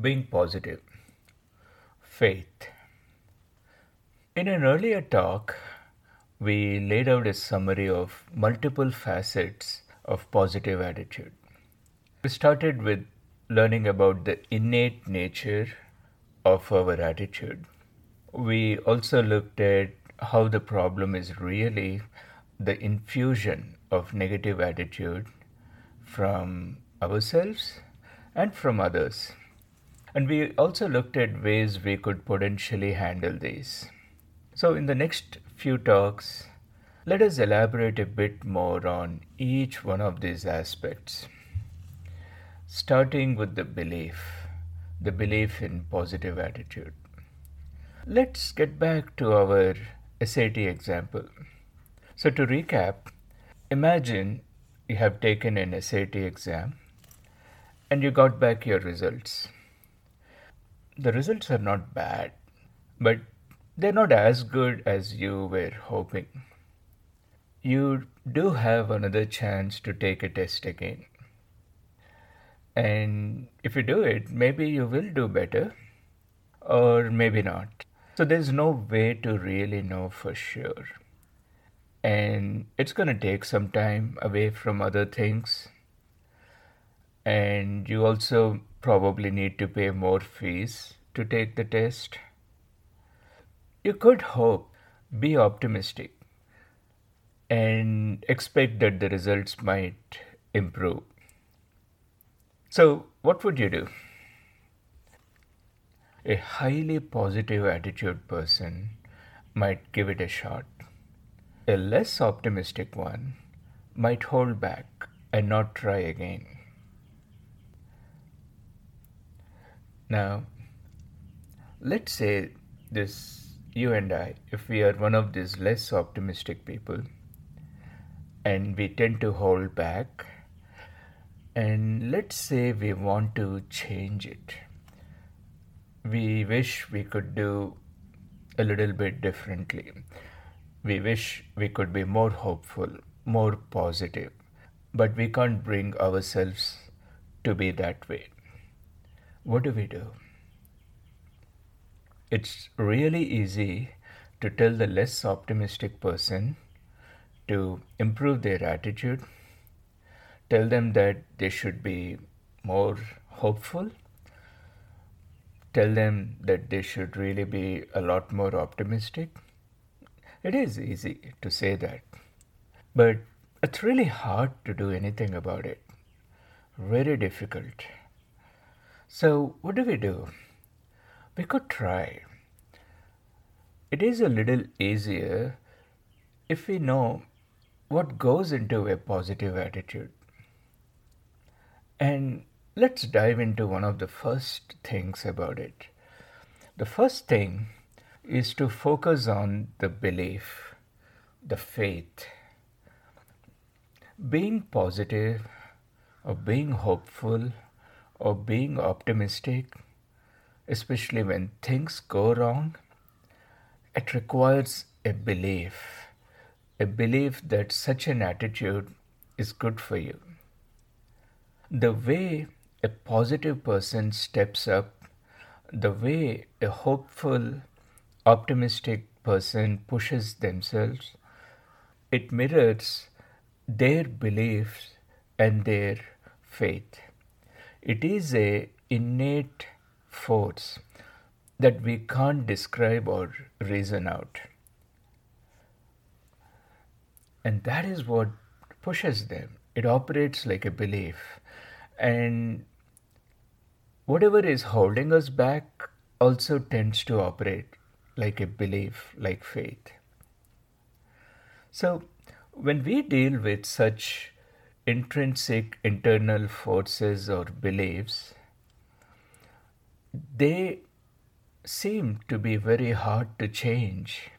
Being positive. Faith. In an earlier talk, we laid out a summary of multiple facets of positive attitude. We started with learning about the innate nature of our attitude. We also looked at how the problem is really the infusion of negative attitude from ourselves and from others. And we also looked at ways we could potentially handle these. So, in the next few talks, let us elaborate a bit more on each one of these aspects. Starting with the belief, the belief in positive attitude. Let's get back to our SAT example. So, to recap, imagine you have taken an SAT exam and you got back your results. The results are not bad, but they're not as good as you were hoping. You do have another chance to take a test again. And if you do it, maybe you will do better, or maybe not. So there's no way to really know for sure. And it's going to take some time away from other things and you also probably need to pay more fees to take the test. You could hope, be optimistic, and expect that the results might improve. So, what would you do? A highly positive attitude person might give it a shot. A less optimistic one might hold back and not try again. Now, let's say this, you and I, if we are one of these less optimistic people and we tend to hold back, and let's say we want to change it. We wish we could do a little bit differently. We wish we could be more hopeful, more positive, but we can't bring ourselves to be that way what do we do? It's really easy to tell the less optimistic person to improve their attitude, tell them that they should be more hopeful, tell them that they should really be a lot more optimistic. It is easy to say that, but it's really hard to do anything about it. Very difficult. So, what do we do? We could try. It is a little easier if we know what goes into a positive attitude. And let's dive into one of the first things about it. The first thing is to focus on the belief, the faith. Being positive or being hopeful or being optimistic, especially when things go wrong, it requires a belief, a belief that such an attitude is good for you. The way a positive person steps up, the way a hopeful, optimistic person pushes themselves, it mirrors their beliefs and their faith. It is a innate force that we can't describe or reason out. And that is what pushes them. It operates like a belief. And whatever is holding us back also tends to operate like a belief, like faith. So, when we deal with such intrinsic internal forces or beliefs, they seem to be very hard to change.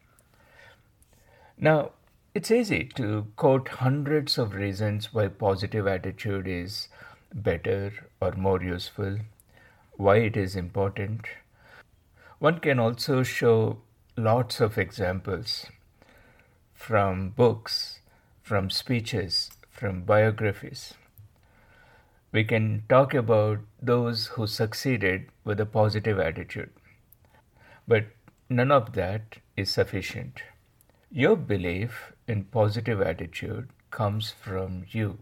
Now, it's easy to quote hundreds of reasons why positive attitude is better or more useful, why it is important. One can also show lots of examples from books, from speeches, from biographies. we can talk about those who succeeded with a positive attitude. But none of that is sufficient. Your belief in positive attitude comes from you.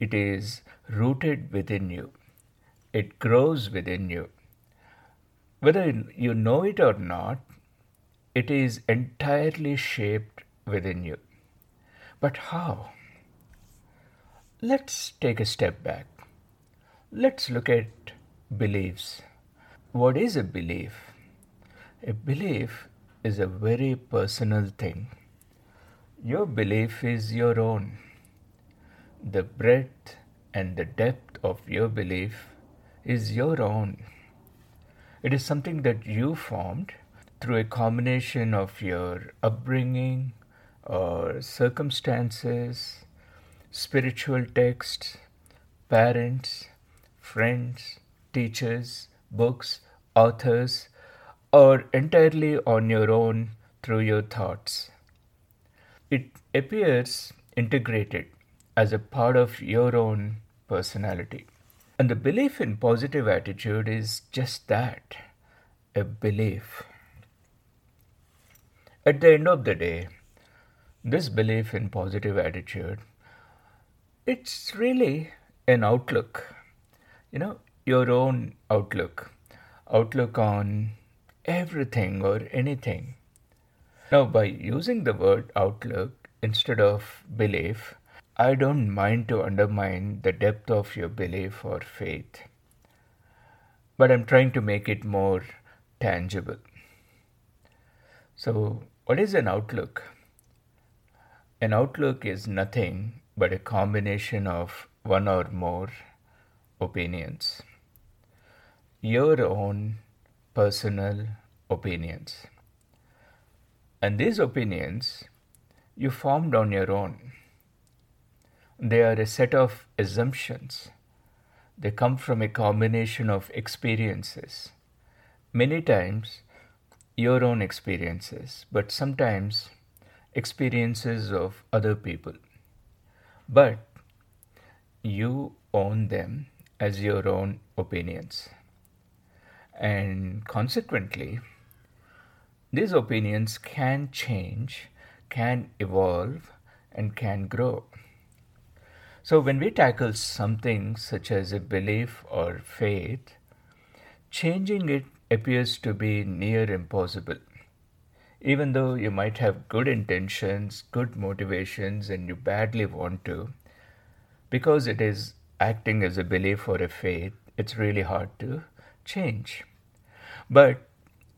It is rooted within you. It grows within you. Whether you know it or not, it is entirely shaped within you. But how? Let's take a step back. Let's look at beliefs. What is a belief? A belief is a very personal thing. Your belief is your own. The breadth and the depth of your belief is your own. It is something that you formed through a combination of your upbringing or circumstances, spiritual texts, parents, friends, teachers, books, authors, or entirely on your own through your thoughts. It appears integrated as a part of your own personality. And the belief in positive attitude is just that a belief. At the end of the day, this belief in positive attitude it's really an outlook you know, your own outlook, outlook on everything or anything. Now, by using the word outlook instead of belief, I don't mind to undermine the depth of your belief or faith, but I'm trying to make it more tangible. So, what is an outlook? An outlook is nothing but a combination of one or more opinions, your own personal opinions. And these opinions you formed on your own. They are a set of assumptions. They come from a combination of experiences. Many times, your own experiences, but sometimes experiences of other people. But you own them as your own opinions. And consequently, these opinions can change, can evolve, and can grow. So, when we tackle something such as a belief or faith, changing it appears to be near impossible. Even though you might have good intentions, good motivations, and you badly want to, because it is acting as a belief or a faith, it's really hard to change. But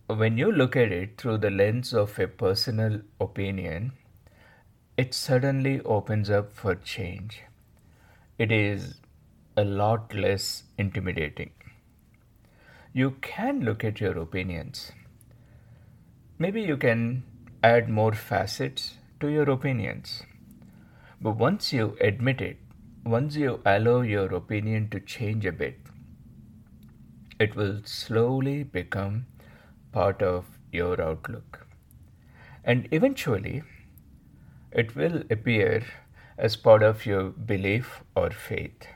when you look at it through the lens of a personal opinion, it suddenly opens up for change. It is a lot less intimidating. You can look at your opinions. Maybe you can add more facets to your opinions. But once you admit it, once you allow your opinion to change a bit, it will slowly become part of your outlook. And eventually, it will appear as part of your belief or faith.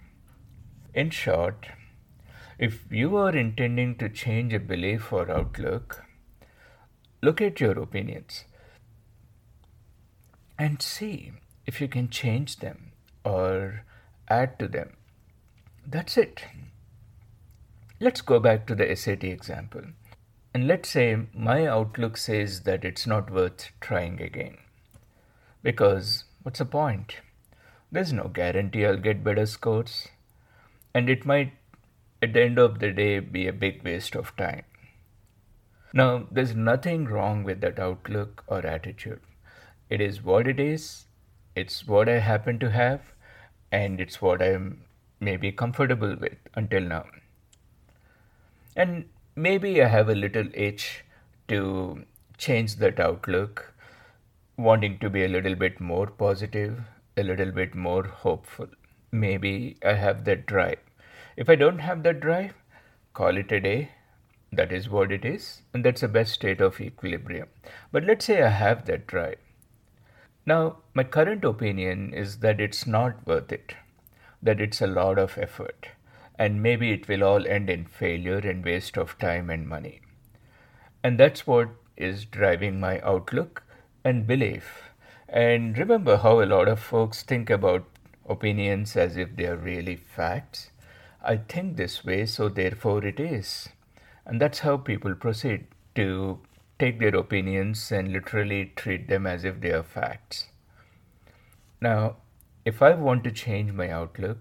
In short, if you are intending to change a belief or outlook, look at your opinions and see if you can change them or add to them. That's it. Let's go back to the SAT example. And let's say my outlook says that it's not worth trying again. Because what's the point? There's no guarantee I'll get better scores. And it might, at the end of the day, be a big waste of time. Now, there's nothing wrong with that outlook or attitude. It is what it is, it's what I happen to have, and it's what I'm maybe comfortable with until now. And maybe I have a little itch to change that outlook, wanting to be a little bit more positive, a little bit more hopeful. Maybe I have that drive. If I don't have that drive, call it a day. That is what it is, and that's the best state of equilibrium. But let's say I have that drive. Now, my current opinion is that it's not worth it. that it's a lot of effort and maybe it will all end in failure and waste of time and money. And that's what is driving my outlook and belief. And remember how a lot of folks think about opinions as if they are really facts. I think this way, so therefore it is. And that's how people proceed to take their opinions and literally treat them as if they are facts. Now, if I want to change my outlook,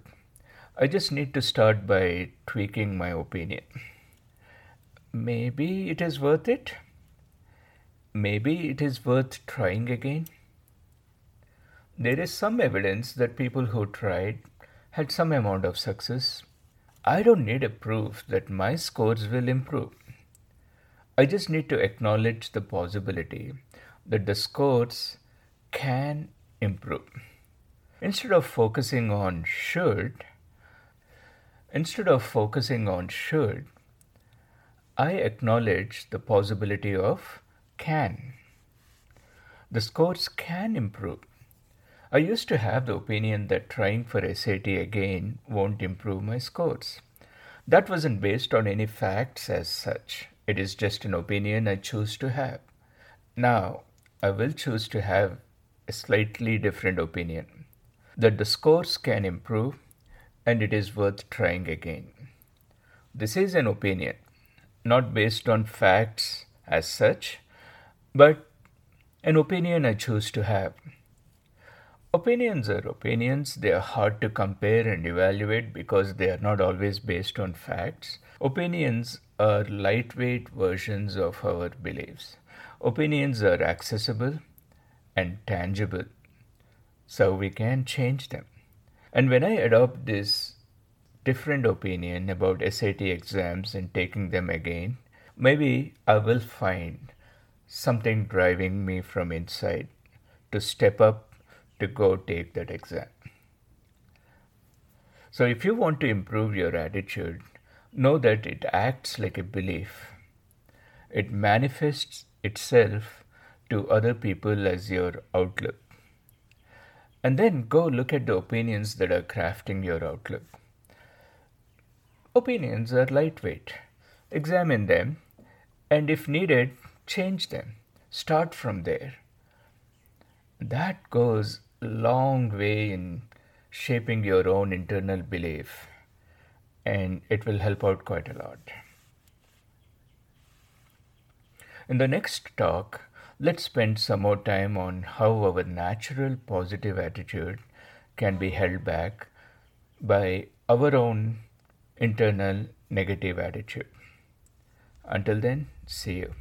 I just need to start by tweaking my opinion. Maybe it is worth it. Maybe it is worth trying again. There is some evidence that people who tried had some amount of success. I don't need a proof that my scores will improve. I just need to acknowledge the possibility that the scores can improve. Instead of focusing on should, instead of focusing on should, I acknowledge the possibility of can. The scores can improve. I used to have the opinion that trying for SAT again won't improve my scores. That wasn't based on any facts as such. It is just an opinion I choose to have. Now, I will choose to have a slightly different opinion that the scores can improve and it is worth trying again. This is an opinion, not based on facts as such, but an opinion I choose to have. Opinions are opinions. They are hard to compare and evaluate because they are not always based on facts. Opinions are lightweight versions of our beliefs. Opinions are accessible and tangible, so we can change them. And when I adopt this different opinion about SAT exams and taking them again, maybe I will find something driving me from inside to step up to go take that exam. So, if you want to improve your attitude, know that it acts like a belief. It manifests itself to other people as your outlook. And then go look at the opinions that are crafting your outlook. Opinions are lightweight. Examine them, and if needed, change them. Start from there. That goes long way in shaping your own internal belief and it will help out quite a lot. In the next talk, let's spend some more time on how our natural positive attitude can be held back by our own internal negative attitude. Until then, see you.